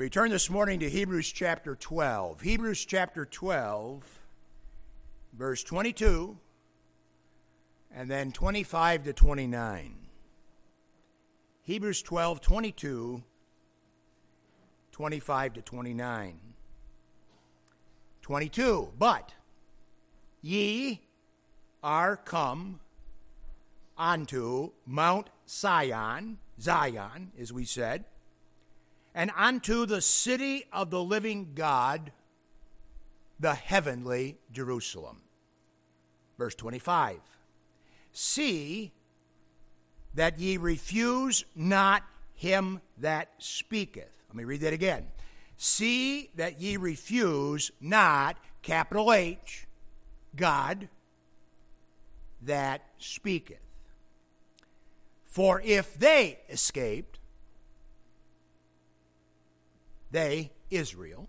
We turn this morning to Hebrews chapter 12. Hebrews chapter 12, verse 22, and then 25 to 29. Hebrews 12, 22, 25 to 29. 22. But ye are come unto Mount Sion, Zion, as we said and unto the city of the living God, the heavenly Jerusalem. Verse 25 See that ye refuse not him that speaketh. Let me read that again. See that ye refuse not, capital H, God that speaketh. For if they escaped, they, Israel.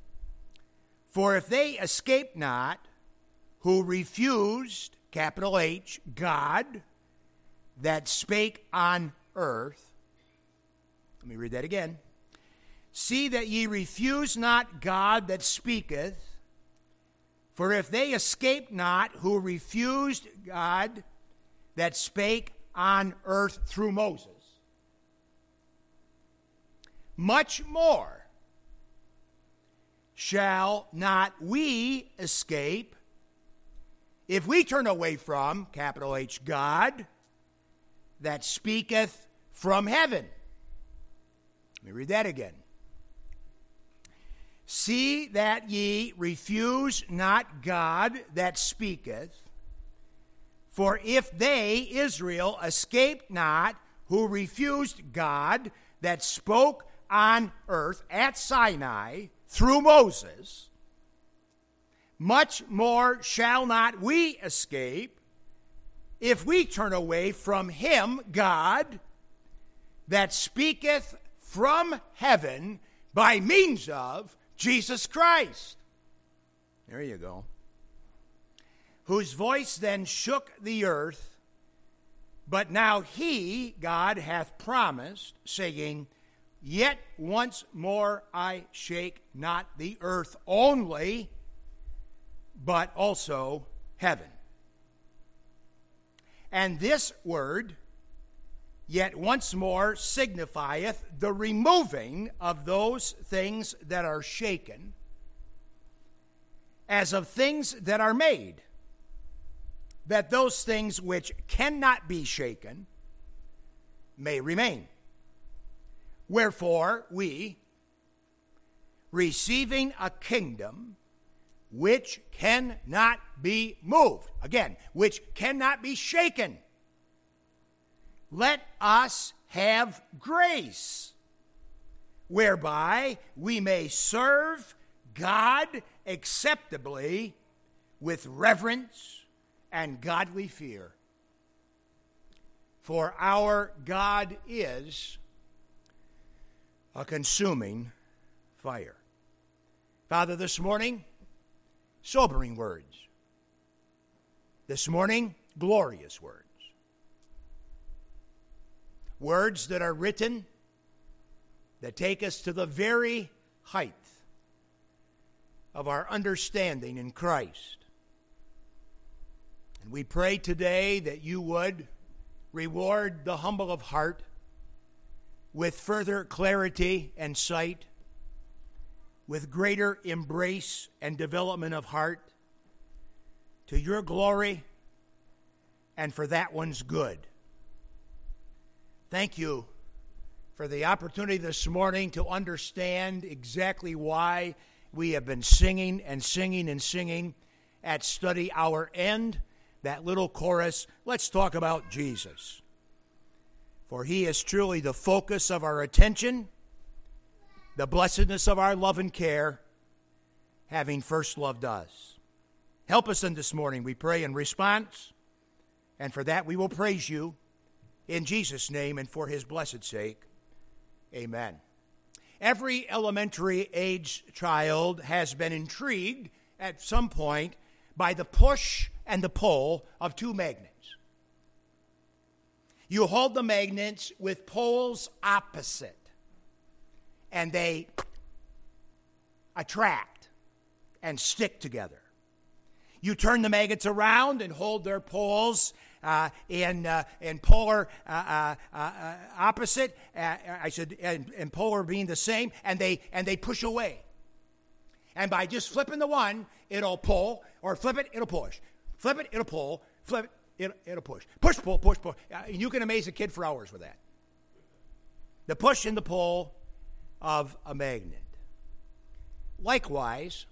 For if they escape not, who refused, capital H, God, that spake on earth. Let me read that again. See that ye refuse not God that speaketh. For if they escape not, who refused God that spake on earth through Moses, much more shall not we escape if we turn away from, capital H, God that speaketh from heaven. Let me read that again. See that ye refuse not God that speaketh, for if they, Israel, escaped not, who refused God that spoke on earth at Sinai, through Moses, much more shall not we escape if we turn away from him, God, that speaketh from heaven by means of Jesus Christ. There you go. Whose voice then shook the earth, but now he, God, hath promised, saying, Yet once more I shake not the earth only, but also heaven. And this word, yet once more, signifieth the removing of those things that are shaken, as of things that are made, that those things which cannot be shaken may remain. Wherefore, we, receiving a kingdom which cannot be moved, again, which cannot be shaken, let us have grace whereby we may serve God acceptably with reverence and godly fear. For our God is a consuming fire. Father, this morning, sobering words. This morning, glorious words. Words that are written that take us to the very height of our understanding in Christ. And we pray today that you would reward the humble of heart with further clarity and sight, with greater embrace and development of heart, to your glory and for that one's good. Thank you for the opportunity this morning to understand exactly why we have been singing and singing and singing at study hour end. That little chorus, let's talk about Jesus for he is truly the focus of our attention, the blessedness of our love and care, having first loved us. Help us in this morning, we pray, in response, and for that we will praise you in Jesus' name and for his blessed sake. Amen. Every elementary age child has been intrigued at some point by the push and the pull of two magnets. You hold the magnets with poles opposite, and they, attract and stick together. You turn the magnets around and hold their poles uh, in, uh, in polar uh, uh, uh opposite, uh, I should, and, and polar being the same, and they, and they push away. And by just flipping the one, it'll pull, or flip it, it'll push. Flip it, it'll pull. Flip it, it'll, it'll push. Push, pull, push, pull. you can amaze a kid for hours with that. The push and the pull of a magnet. Likewise,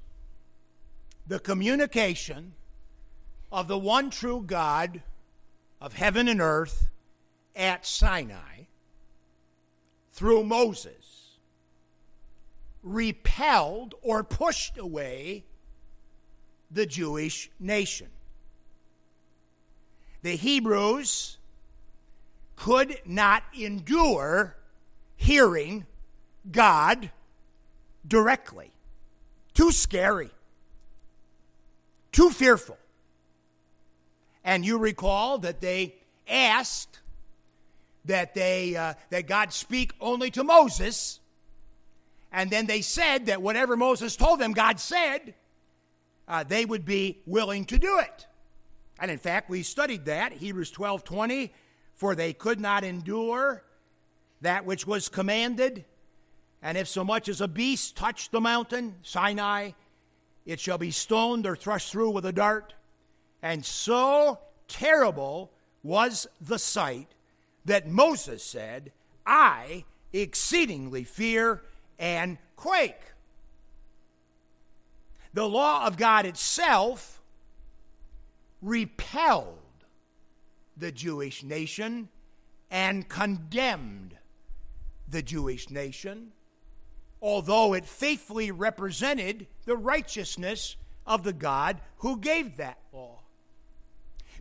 the communication of the one true God of heaven and earth at Sinai through Moses repelled or pushed away the Jewish nation. The Hebrews could not endure hearing God directly. Too scary. Too fearful. And you recall that they asked that they uh, that God speak only to Moses, and then they said that whatever Moses told them, God said, uh, they would be willing to do it. And in fact, we studied that Hebrews twelve twenty, for they could not endure that which was commanded, and if so much as a beast touch the mountain, Sinai, it shall be stoned or thrust through with a dart. And so terrible was the sight that Moses said, I exceedingly fear and quake. The law of God itself repelled the Jewish nation and condemned the Jewish nation although it faithfully represented the righteousness of the God who gave that law.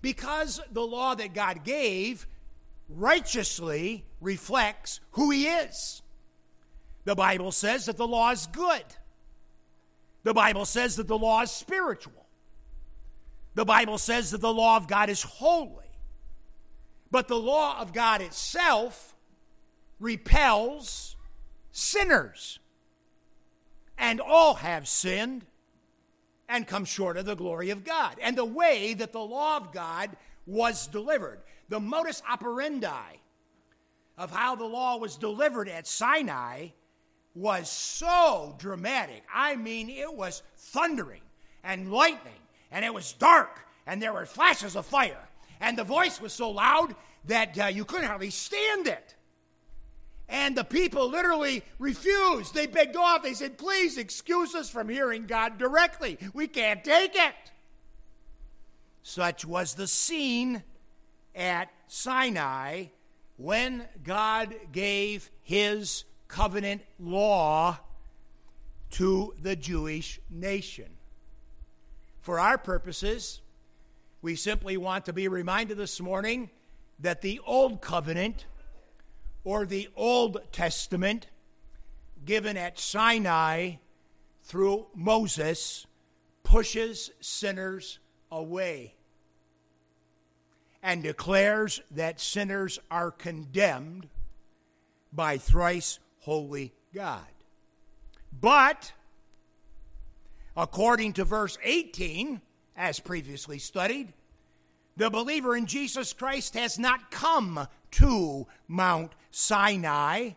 Because the law that God gave righteously reflects who He is. The Bible says that the law is good. The Bible says that the law is spiritual. The Bible says that the law of God is holy. But the law of God itself repels sinners and all have sinned and come short of the glory of God. And the way that the law of God was delivered, the modus operandi of how the law was delivered at Sinai was so dramatic. I mean, it was thundering and lightning, and it was dark, and there were flashes of fire, and the voice was so loud that uh, you couldn't hardly stand it. And the people literally refused. They begged off. They said, Please excuse us from hearing God directly. We can't take it. Such was the scene at Sinai when God gave his covenant law to the Jewish nation. For our purposes, we simply want to be reminded this morning that the old covenant or the Old Testament given at Sinai through Moses pushes sinners away and declares that sinners are condemned by thrice holy God. But, according to verse 18, as previously studied, the believer in Jesus Christ has not come to Mount Sinai,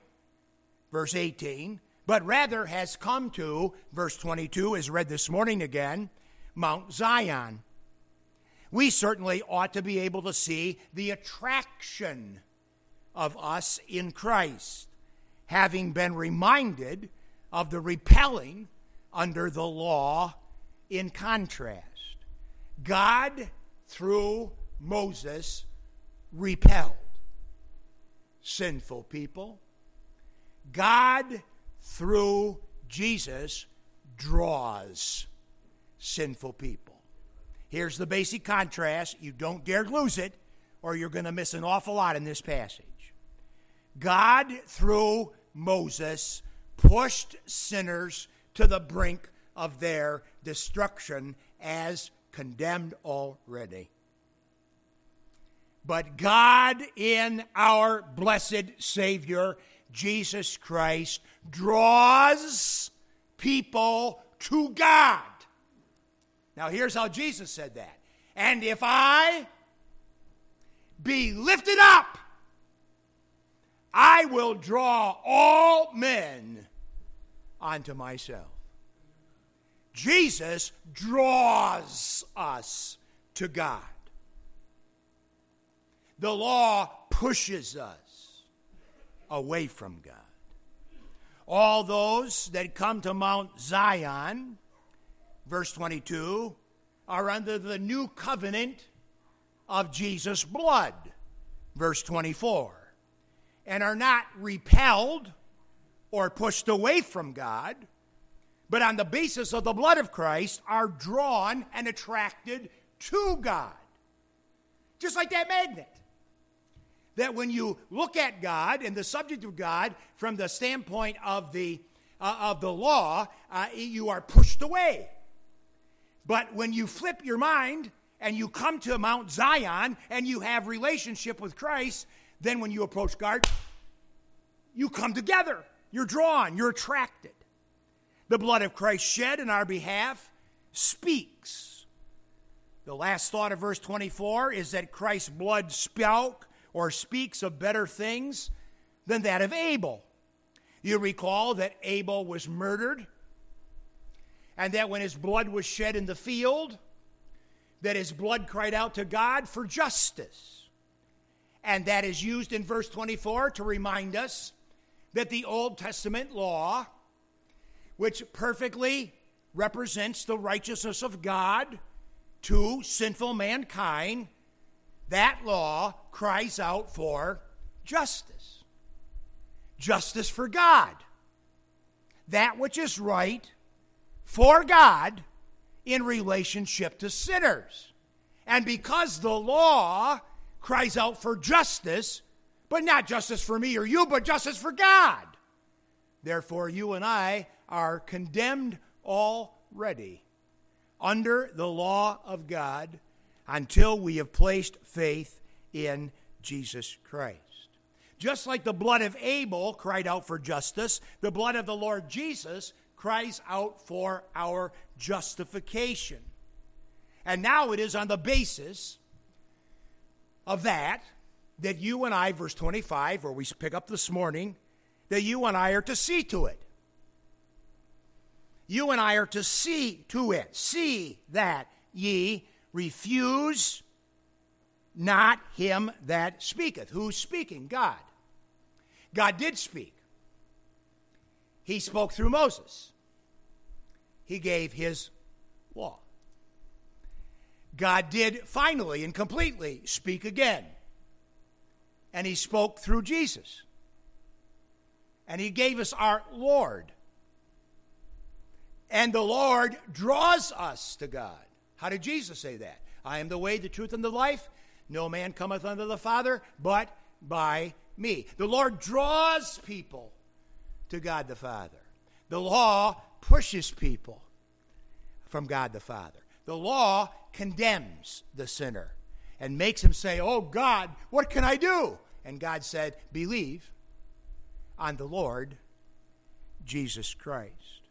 verse 18, but rather has come to, verse 22, as read this morning again, Mount Zion. We certainly ought to be able to see the attraction of us in Christ, having been reminded of the repelling under the law in contrast. God, through Moses, repelled sinful people. God, through Jesus, draws sinful people. Here's the basic contrast. You don't dare lose it, or you're going to miss an awful lot in this passage. God, through Moses, pushed sinners to the brink of their destruction as condemned already. But God, in our blessed Savior, Jesus Christ, draws people to God. Now, here's how Jesus said that. And if I be lifted up, I will draw all men unto myself. Jesus draws us to God. The law pushes us away from God. All those that come to Mount Zion, verse 22, are under the new covenant of Jesus' blood, verse 24, and are not repelled or pushed away from God, but on the basis of the blood of Christ are drawn and attracted to God. Just like that magnet. That when you look at God and the subject of God from the standpoint of the, uh, of the law, uh, you are pushed away. But when you flip your mind and you come to Mount Zion and you have relationship with Christ, then when you approach God, you come together. You're drawn, you're attracted. The blood of Christ shed in our behalf speaks. The last thought of verse 24 is that Christ's blood spoke or speaks of better things than that of Abel. You recall that Abel was murdered and that when his blood was shed in the field, that his blood cried out to God for justice. And that is used in verse 24 to remind us that the Old Testament law, which perfectly represents the righteousness of God to sinful mankind, that law cries out for justice. Justice for God. That which is right for God in relationship to sinners. And because the law cries out for justice, but not justice for me or you, but justice for God. Therefore, you and I are condemned already under the law of God until we have placed faith in Jesus Christ. Just like the blood of Abel cried out for justice, the blood of the Lord Jesus cries out for our justification. And now it is on the basis of that that you and I, verse 25, where we pick up this morning, that you and I are to see to it. You and I are to see to it. See that ye refuse not him that speaketh. Who's speaking? God. God did speak. He spoke through Moses. He gave his law. God did finally and completely speak again and he spoke through Jesus. And he gave us our Lord. And the Lord draws us to God. How did Jesus say that? I am the way, the truth, and the life. No man cometh unto the Father but by me. The Lord draws people to God the Father. The law pushes people from God the Father. The law condemns the sinner and makes him say, Oh God, what can I do? And God said, Believe on the Lord Jesus Christ.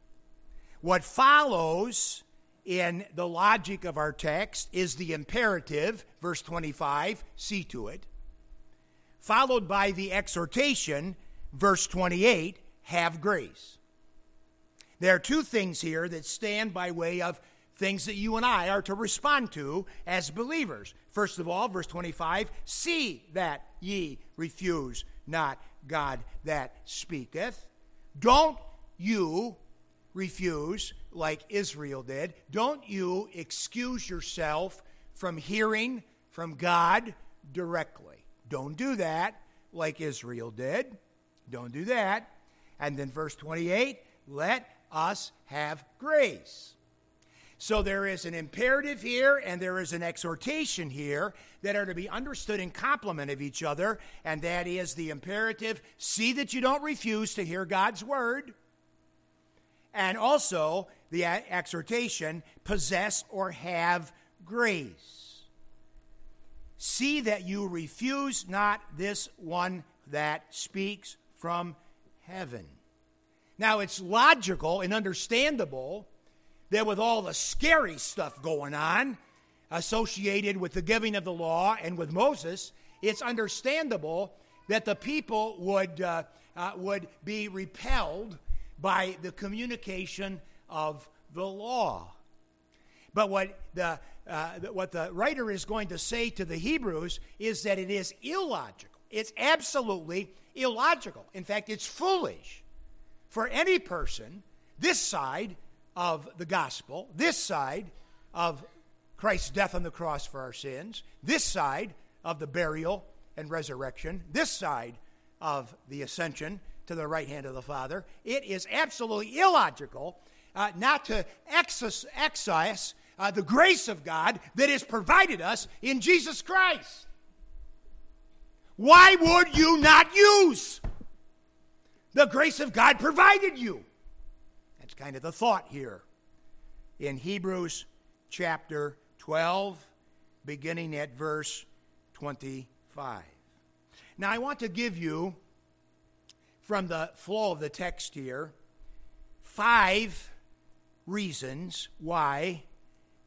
What follows in the logic of our text is the imperative, verse 25, see to it, followed by the exhortation, verse 28, have grace. There are two things here that stand by way of things that you and I are to respond to as believers. First of all, verse 25 see that ye refuse not God that speaketh. Don't you refuse like Israel did. Don't you excuse yourself from hearing from God directly. Don't do that like Israel did. Don't do that. And then verse 28 let us have grace. So there is an imperative here and there is an exhortation here that are to be understood in complement of each other, and that is the imperative see that you don't refuse to hear God's word, and also the exhortation possess or have grace. See that you refuse not this one that speaks from heaven. Now, it's logical and understandable that with all the scary stuff going on associated with the giving of the law and with Moses, it's understandable that the people would, uh, uh, would be repelled by the communication of the law. But what the, uh, what the writer is going to say to the Hebrews is that it is illogical. It's absolutely illogical. In fact, it's foolish for any person this side of the gospel, this side of Christ's death on the cross for our sins, this side of the burial and resurrection, this side of the ascension to the right hand of the Father, it is absolutely illogical uh, not to excise uh, the grace of God that is provided us in Jesus Christ. Why would you not use the grace of God provided you? Kind of the thought here in Hebrews chapter 12, beginning at verse 25. Now, I want to give you, from the flow of the text here, five reasons why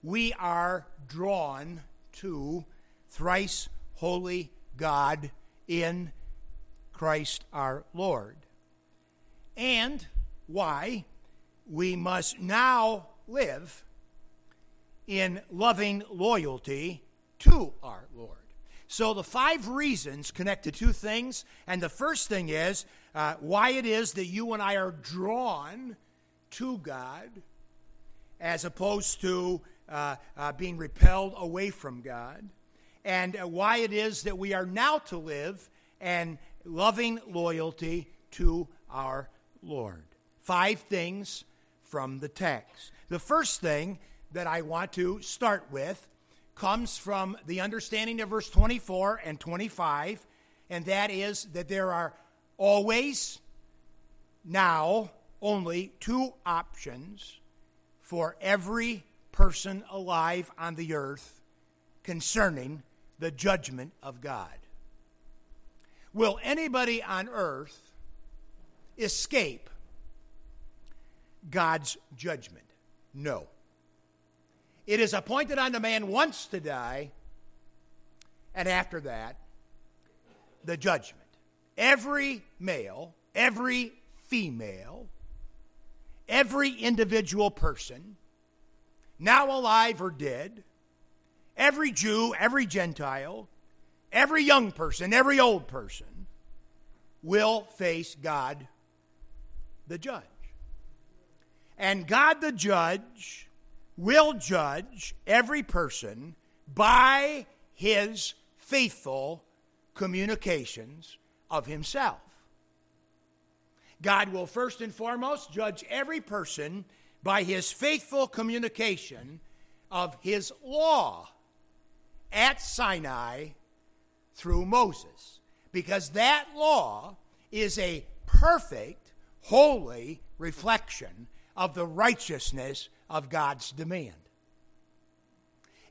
we are drawn to thrice holy God in Christ our Lord. And why we must now live in loving loyalty to our Lord. So, the five reasons connect to two things. And the first thing is uh, why it is that you and I are drawn to God as opposed to uh, uh, being repelled away from God, and uh, why it is that we are now to live and loving loyalty to our Lord. Five things from the text. The first thing that I want to start with comes from the understanding of verse 24 and 25, and that is that there are always, now, only two options for every person alive on the earth concerning the judgment of God. Will anybody on earth escape God's judgment? No. It is appointed unto man once to die, and after that, the judgment. Every male, every female, every individual person now alive or dead, every Jew, every Gentile, every young person, every old person will face God the judge. And God the judge will judge every person by his faithful communications of himself. God will first and foremost judge every person by his faithful communication of his law at Sinai through Moses. Because that law is a perfect, holy reflection of the righteousness of God's demand.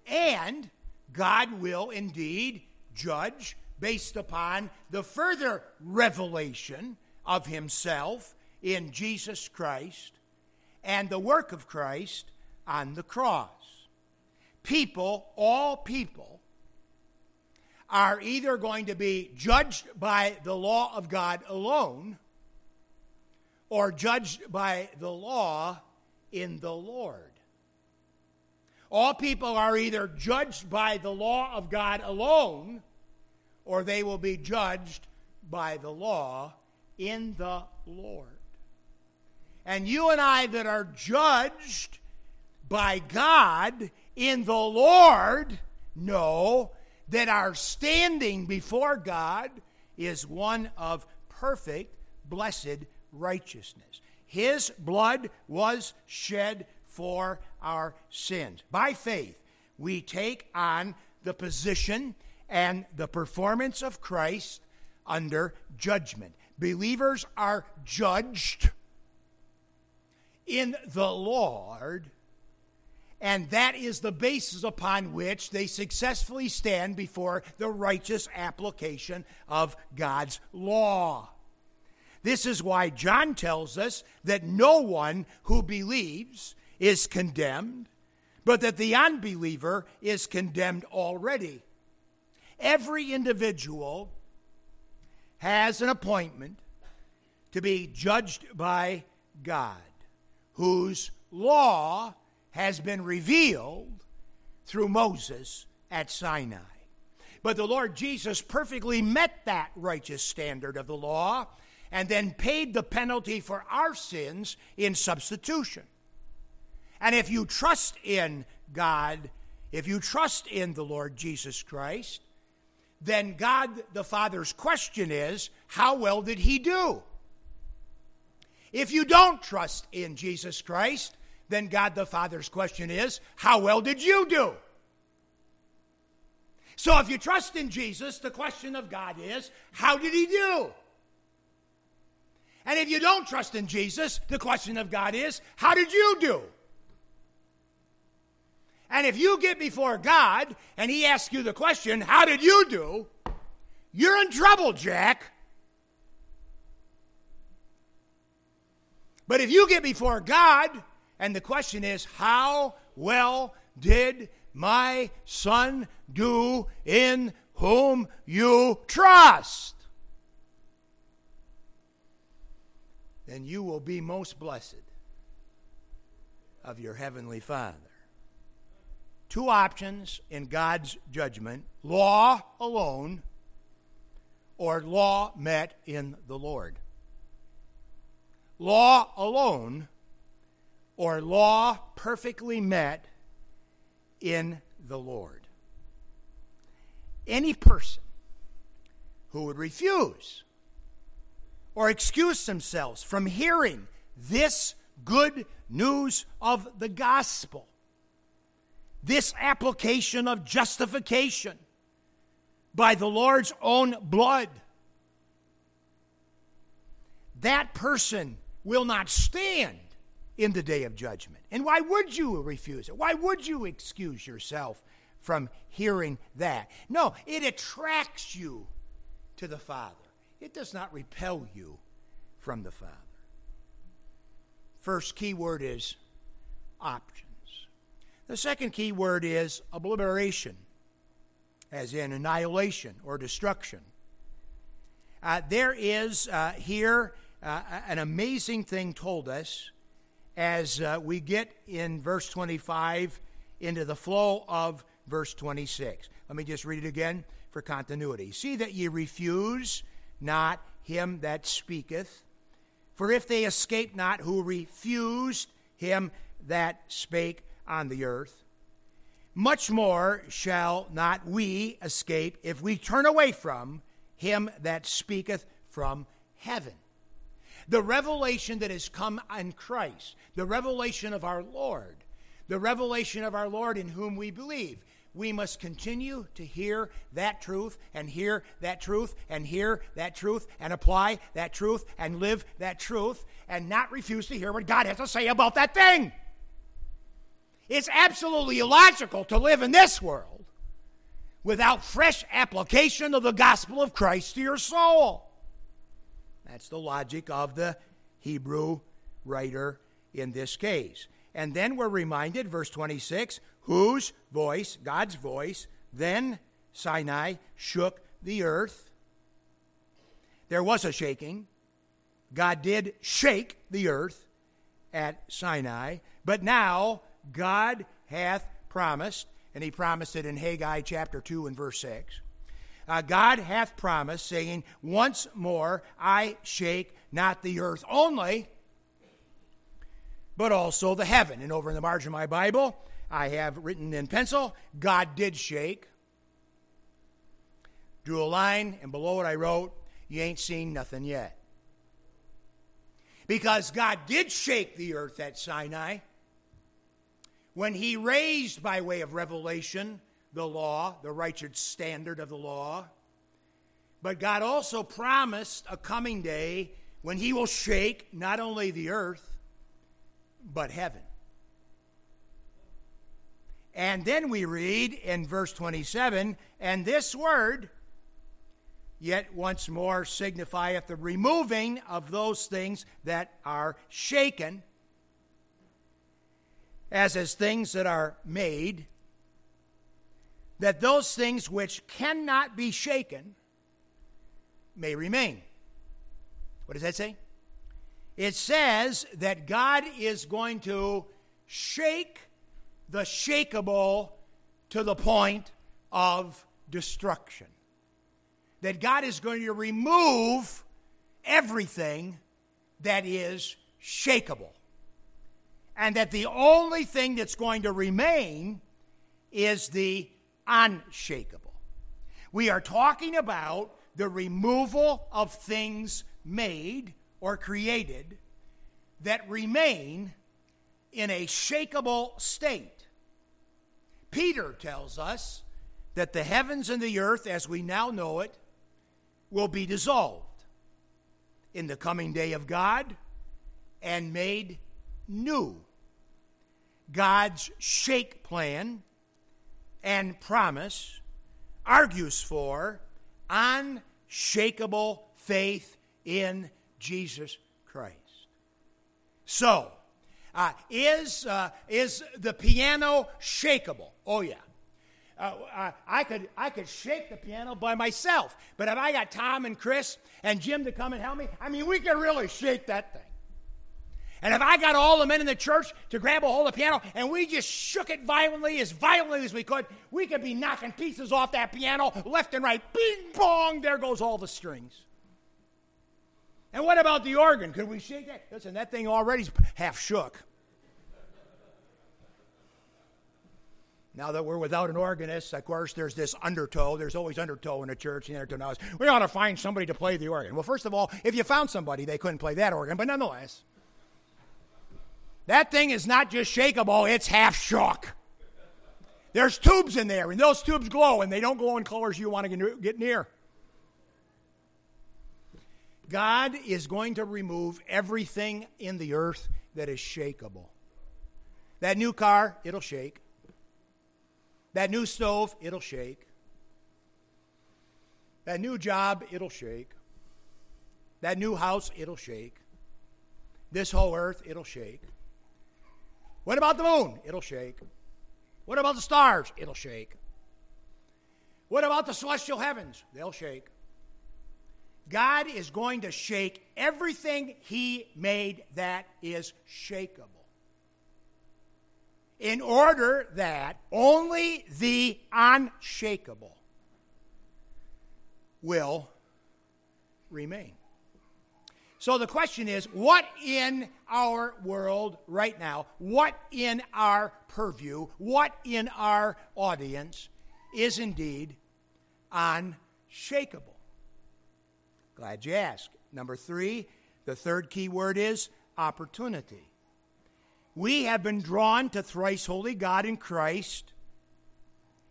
And God will indeed judge based upon the further revelation of himself in Jesus Christ and the work of Christ on the cross. People, all people, are either going to be judged by the law of God alone or judged by the law in the Lord. All people are either judged by the law of God alone or they will be judged by the law in the Lord. And you and I that are judged by God in the Lord know that our standing before God is one of perfect, blessed righteousness. His blood was shed for our sins. By faith, we take on the position and the performance of Christ under judgment. Believers are judged in the Lord, and that is the basis upon which they successfully stand before the righteous application of God's law. This is why John tells us that no one who believes is condemned, but that the unbeliever is condemned already. Every individual has an appointment to be judged by God, whose law has been revealed through Moses at Sinai. But the Lord Jesus perfectly met that righteous standard of the law and then paid the penalty for our sins in substitution. And if you trust in God, if you trust in the Lord Jesus Christ, then God the Father's question is, how well did he do? If you don't trust in Jesus Christ, then God the Father's question is, how well did you do? So if you trust in Jesus, the question of God is, how did he do? And if you don't trust in Jesus, the question of God is, how did you do? And if you get before God and he asks you the question, how did you do? You're in trouble, Jack. But if you get before God and the question is, how well did my son do in whom you trust? Then you will be most blessed of your heavenly Father. Two options in God's judgment law alone or law met in the Lord. Law alone or law perfectly met in the Lord. Any person who would refuse or excuse themselves from hearing this good news of the gospel, this application of justification by the Lord's own blood, that person will not stand in the day of judgment. And why would you refuse it? Why would you excuse yourself from hearing that? No, it attracts you to the Father, it does not repel you from the Father. First key word is options. The second key word is obliteration, as in annihilation or destruction. Uh, there is uh, here uh, an amazing thing told us as uh, we get in verse 25 into the flow of verse 26. Let me just read it again for continuity. See that ye refuse not him that speaketh, for if they escape not who refused him that spake on the earth, much more shall not we escape if we turn away from him that speaketh from heaven. The revelation that has come in Christ, the revelation of our Lord, the revelation of our Lord in whom we believe. We must continue to hear that truth and hear that truth and hear that truth and apply that truth and live that truth and not refuse to hear what God has to say about that thing. It's absolutely illogical to live in this world without fresh application of the gospel of Christ to your soul. That's the logic of the Hebrew writer in this case. And then we're reminded, verse 26, whose voice, God's voice, then Sinai shook the earth. There was a shaking. God did shake the earth at Sinai, but now God hath promised, and he promised it in Haggai chapter 2 and verse 6 uh, God hath promised, saying, Once more I shake not the earth only, but also the heaven. And over in the margin of my Bible, I have written in pencil, God did shake. Drew a line, and below it I wrote, You ain't seen nothing yet. Because God did shake the earth at Sinai when He raised, by way of revelation, the law, the righteous standard of the law. But God also promised a coming day when He will shake not only the earth, but heaven. And then we read in verse 27 and this word yet once more signifieth the removing of those things that are shaken, as as things that are made, that those things which cannot be shaken may remain. What does that say? It says that God is going to shake the shakable to the point of destruction. That God is going to remove everything that is shakable. And that the only thing that's going to remain is the unshakable. We are talking about the removal of things made or created that remain in a shakable state. Peter tells us that the heavens and the earth, as we now know it, will be dissolved in the coming day of God and made new. God's shake plan and promise argues for unshakable faith in Jesus Christ. So, uh, is, uh, is the piano shakable? Oh, yeah. Uh, I, could, I could shake the piano by myself, but if I got Tom and Chris and Jim to come and help me, I mean, we could really shake that thing. And if I got all the men in the church to grab a hold of the piano and we just shook it violently, as violently as we could, we could be knocking pieces off that piano left and right. Bing bong, there goes all the strings. And what about the organ? Could we shake that? Listen, that thing already's half shook. Now that we're without an organist, of course, there's this undertow. There's always undertow in a church. The undertow now is we ought to find somebody to play the organ. Well, first of all, if you found somebody, they couldn't play that organ, but nonetheless, that thing is not just shakeable, it's half shook. There's tubes in there, and those tubes glow, and they don't glow in colors you want to get near. God is going to remove everything in the earth that is shakable. That new car, it'll shake. That new stove, it'll shake. That new job, it'll shake. That new house, it'll shake. This whole earth, it'll shake. What about the moon? It'll shake. What about the stars? It'll shake. What about the celestial heavens? They'll shake. God is going to shake everything He made that is shakable. In order that only the unshakable will remain. So the question is what in our world right now, what in our purview, what in our audience is indeed unshakable? Glad you asked. Number three, the third key word is opportunity. We have been drawn to thrice holy God in Christ,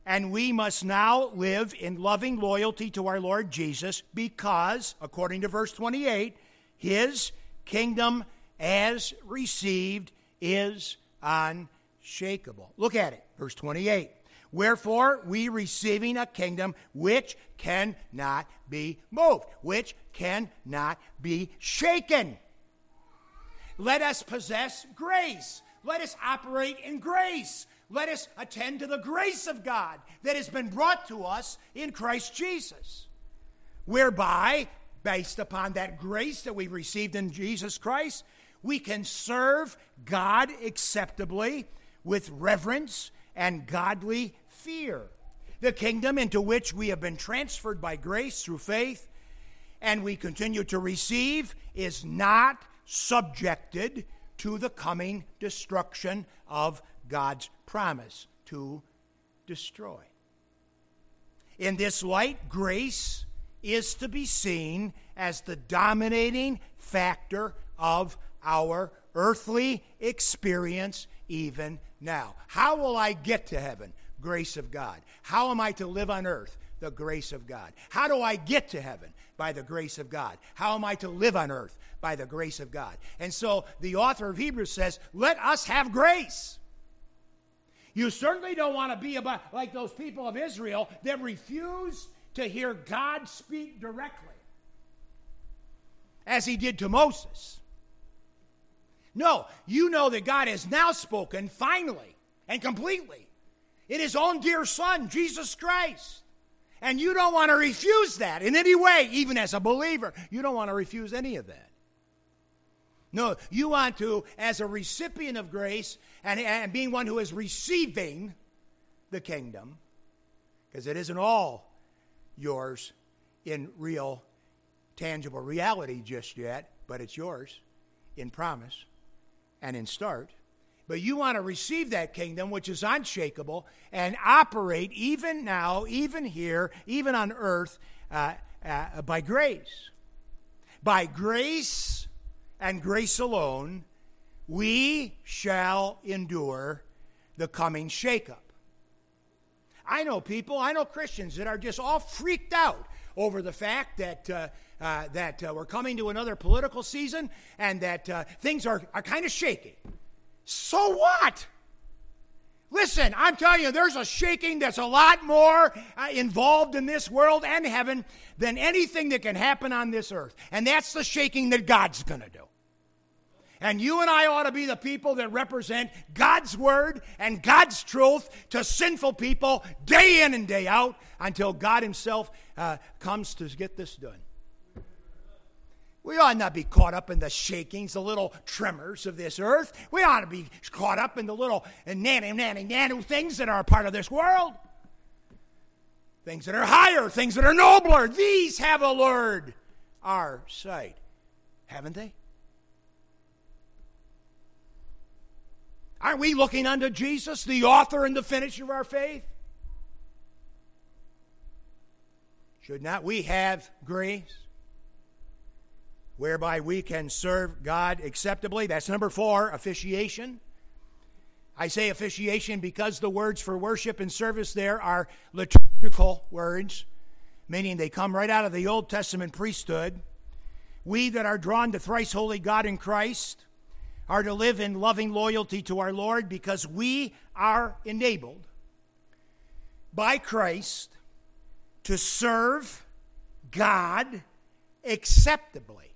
and we must now live in loving loyalty to our Lord Jesus because, according to verse 28, his kingdom, as received, is unshakable. Look at it, verse 28. Wherefore, we receiving a kingdom which cannot be moved, which cannot be shaken. Let us possess grace. Let us operate in grace. Let us attend to the grace of God that has been brought to us in Christ Jesus, whereby based upon that grace that we've received in Jesus Christ, we can serve God acceptably with reverence and godly fear. The kingdom into which we have been transferred by grace through faith and we continue to receive is not subjected to the coming destruction of God's promise to destroy. In this light, grace is to be seen as the dominating factor of our earthly experience even now. How will I get to heaven? Grace of God. How am I to live on earth? The grace of God. How do I get to heaven? By the grace of God. How am I to live on earth? By the grace of God. And so the author of Hebrews says, let us have grace. You certainly don't want to be about like those people of Israel that refuse to hear God speak directly, as he did to Moses. No, you know that God has now spoken finally and completely in his own dear Son, Jesus Christ. And you don't want to refuse that in any way, even as a believer. You don't want to refuse any of that. No, you want to, as a recipient of grace and, and being one who is receiving the kingdom, because it isn't all yours in real, tangible reality just yet, but it's yours in promise and in start. But you want to receive that kingdom, which is unshakable, and operate even now, even here, even on earth, uh, uh, by grace. By grace and grace alone, we shall endure the coming shakeup. I know people, I know Christians that are just all freaked out over the fact that, uh, uh, that uh, we're coming to another political season and that uh, things are, are kind of shaky. So what? Listen, I'm telling you, there's a shaking that's a lot more uh, involved in this world and heaven than anything that can happen on this earth. And that's the shaking that God's going to do. And you and I ought to be the people that represent God's word and God's truth to sinful people day in and day out until God Himself uh, comes to get this done. We ought not be caught up in the shakings, the little tremors of this earth. We ought to be caught up in the little nanny, nanny, nanu things that are a part of this world. Things that are higher, things that are nobler. These have allured our sight, haven't they? Aren't we looking unto Jesus, the author and the finisher of our faith? Should not we have grace whereby we can serve God acceptably? That's number four, officiation. I say officiation because the words for worship and service there are liturgical words, meaning they come right out of the Old Testament priesthood. We that are drawn to thrice holy God in Christ are to live in loving loyalty to our Lord because we are enabled by Christ to serve God acceptably.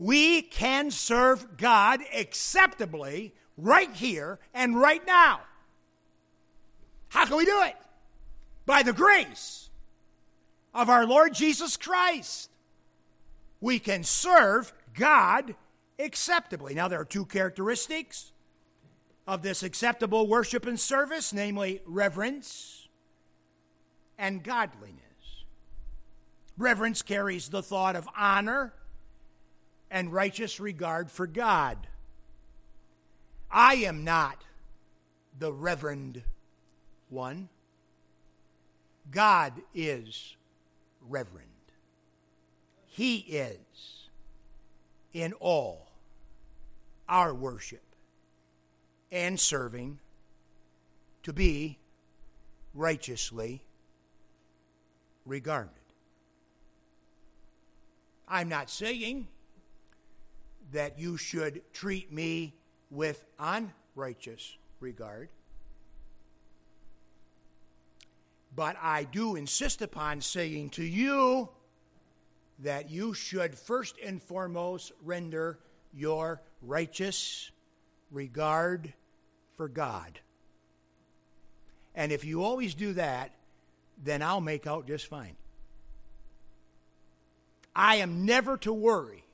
We can serve God acceptably right here and right now. How can we do it? By the grace of our Lord Jesus Christ. We can serve God acceptably. Now, there are two characteristics of this acceptable worship and service, namely reverence and godliness. Reverence carries the thought of honor and righteous regard for God. I am not the reverend one. God is reverend. He is in all our worship and serving to be righteously regarded. I'm not saying that you should treat me with unrighteous regard. But I do insist upon saying to you that you should first and foremost render your righteous regard for God. And if you always do that, then I'll make out just fine. I am never to worry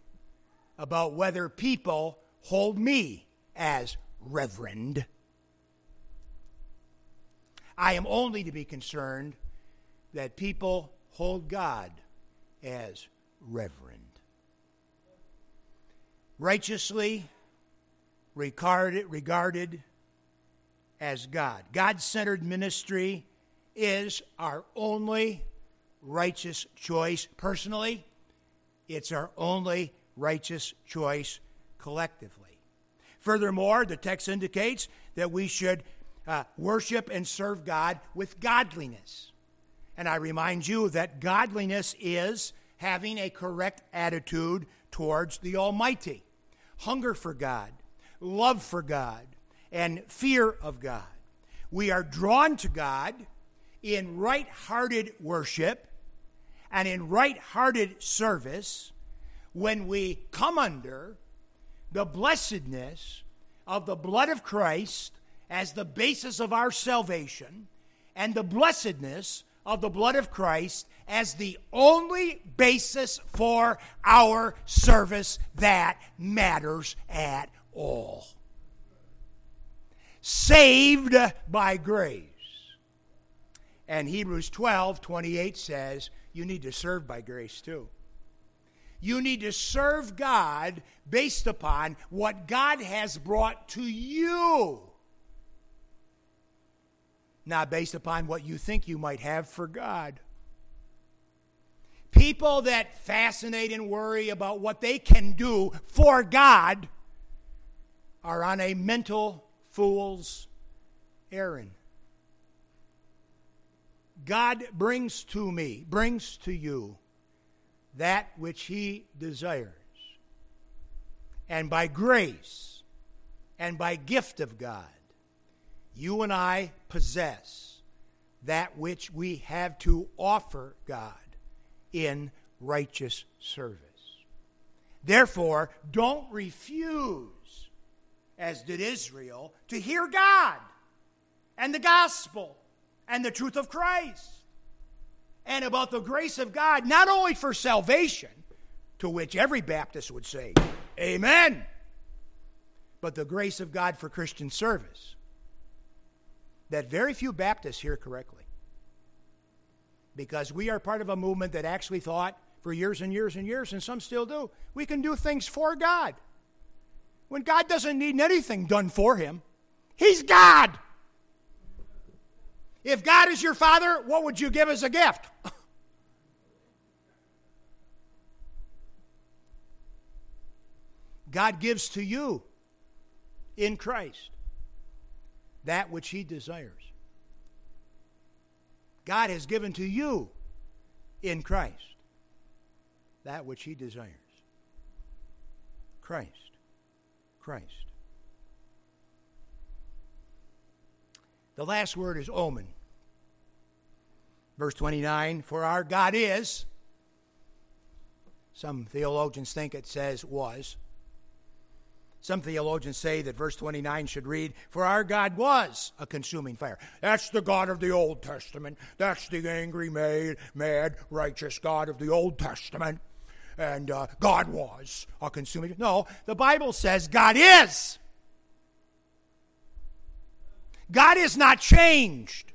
about whether people hold me as reverend. I am only to be concerned that people hold God as reverend. Righteously regarded, regarded as God. God centered ministry is our only righteous choice. Personally, it's our only righteous choice collectively. Furthermore, the text indicates that we should uh, worship and serve God with godliness. And I remind you that godliness is having a correct attitude towards the Almighty hunger for God, love for God, and fear of God. We are drawn to God in right hearted worship and in right hearted service when we come under the blessedness of the blood of Christ as the basis of our salvation and the blessedness of the blood of Christ as the only basis for our service that matters at all. Saved by grace. And Hebrews 12 28 says, you need to serve by grace too. You need to serve God based upon what God has brought to you, not based upon what you think you might have for God. People that fascinate and worry about what they can do for God are on a mental fool's errand. God brings to me, brings to you that which He desires. And by grace and by gift of God, you and I possess that which we have to offer God in righteous service. Therefore, don't refuse, as did Israel, to hear God and the gospel and the truth of Christ and about the grace of God, not only for salvation, to which every Baptist would say, Amen, but the grace of God for Christian service, that very few Baptists hear correctly. Because we are part of a movement that actually thought for years and years and years, and some still do, we can do things for God. When God doesn't need anything done for him, He's God. If God is your father, what would you give as a gift? God gives to you in Christ that which He desires. God has given to you in Christ that which He desires. Christ. Christ. The last word is omen. Verse 29 For our God is, some theologians think it says was. Some theologians say that verse 29 should read, For our God was a consuming fire. That's the God of the Old Testament. That's the angry, mad, mad, righteous God of the Old Testament. And uh, God was a consuming. No, the Bible says God is. God is not changed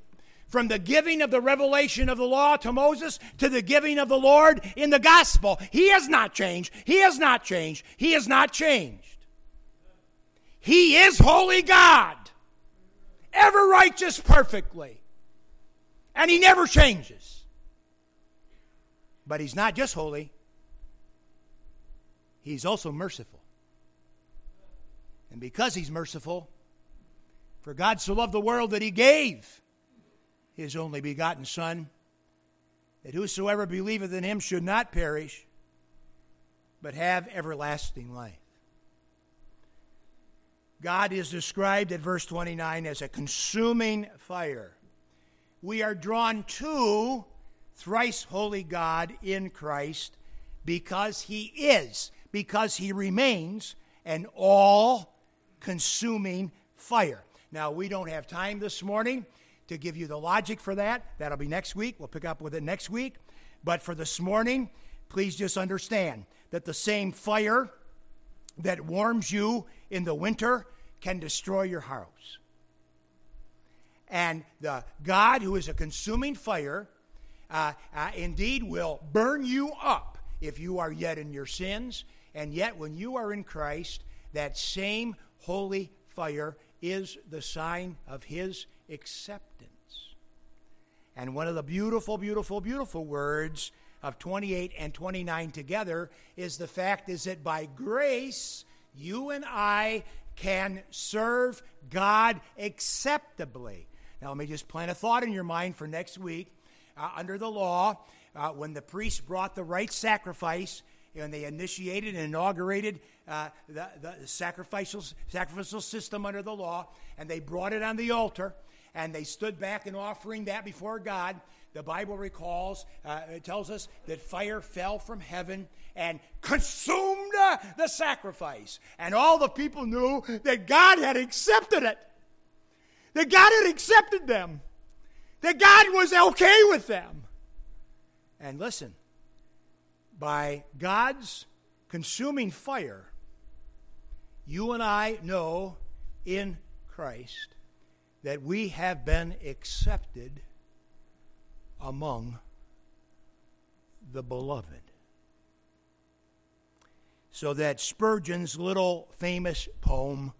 from the giving of the revelation of the law to Moses to the giving of the Lord in the gospel. He has not changed. He has not changed. He has not changed. He is holy God, ever righteous perfectly. And he never changes. But he's not just holy, he's also merciful. And because he's merciful, for God so loved the world that he gave his only begotten Son, that whosoever believeth in him should not perish, but have everlasting life. God is described at verse 29 as a consuming fire. We are drawn to thrice holy God in Christ because he is, because he remains an all consuming fire. Now, we don't have time this morning to give you the logic for that. That'll be next week. We'll pick up with it next week. But for this morning, please just understand that the same fire that warms you in the winter can destroy your house. And the God who is a consuming fire uh, uh, indeed will burn you up if you are yet in your sins. And yet, when you are in Christ, that same holy fire is the sign of his acceptance. And one of the beautiful, beautiful, beautiful words of 28 and 29 together is the fact is that by grace you and I can serve God acceptably. Now, let me just plant a thought in your mind for next week. Uh, under the law, uh, when the priest brought the right sacrifice, and they initiated and inaugurated uh, the, the sacrificial, sacrificial system under the law, and they brought it on the altar. And they stood back in offering that before God, the Bible recalls, uh, it tells us that fire fell from heaven and consumed uh, the sacrifice. And all the people knew that God had accepted it, that God had accepted them, that God was okay with them. And listen, by God's consuming fire, you and I know in Christ that we have been accepted among the beloved. So that Spurgeon's little famous poem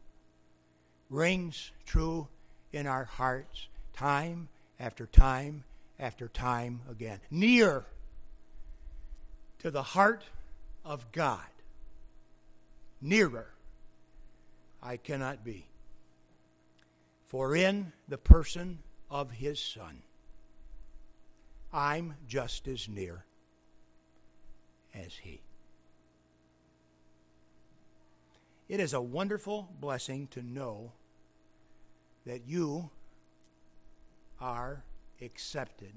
rings true in our hearts time after time after time again. Near to the heart of God, nearer I cannot be. For in the person of his Son, I'm just as near as he. It is a wonderful blessing to know that you are accepted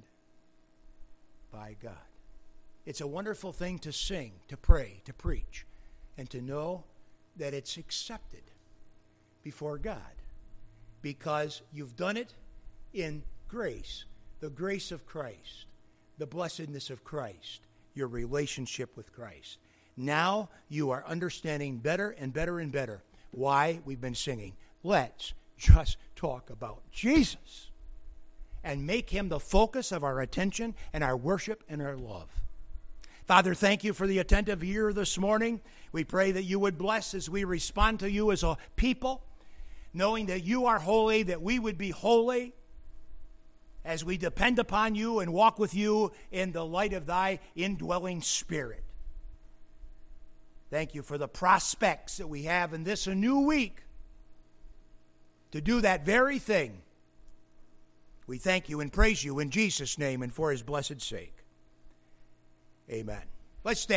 by God. It's a wonderful thing to sing, to pray, to preach, and to know that it's accepted before God because you've done it in grace, the grace of Christ, the blessedness of Christ, your relationship with Christ. Now you are understanding better and better and better why we've been singing. Let's just talk about Jesus and make him the focus of our attention and our worship and our love. Father, thank you for the attentive ear this morning. We pray that you would bless as we respond to you as a people, knowing that you are holy, that we would be holy as we depend upon you and walk with you in the light of thy indwelling spirit. Thank you for the prospects that we have in this a new week to do that very thing. We thank you and praise you in Jesus' name and for his blessed sake. Amen. Let's stand.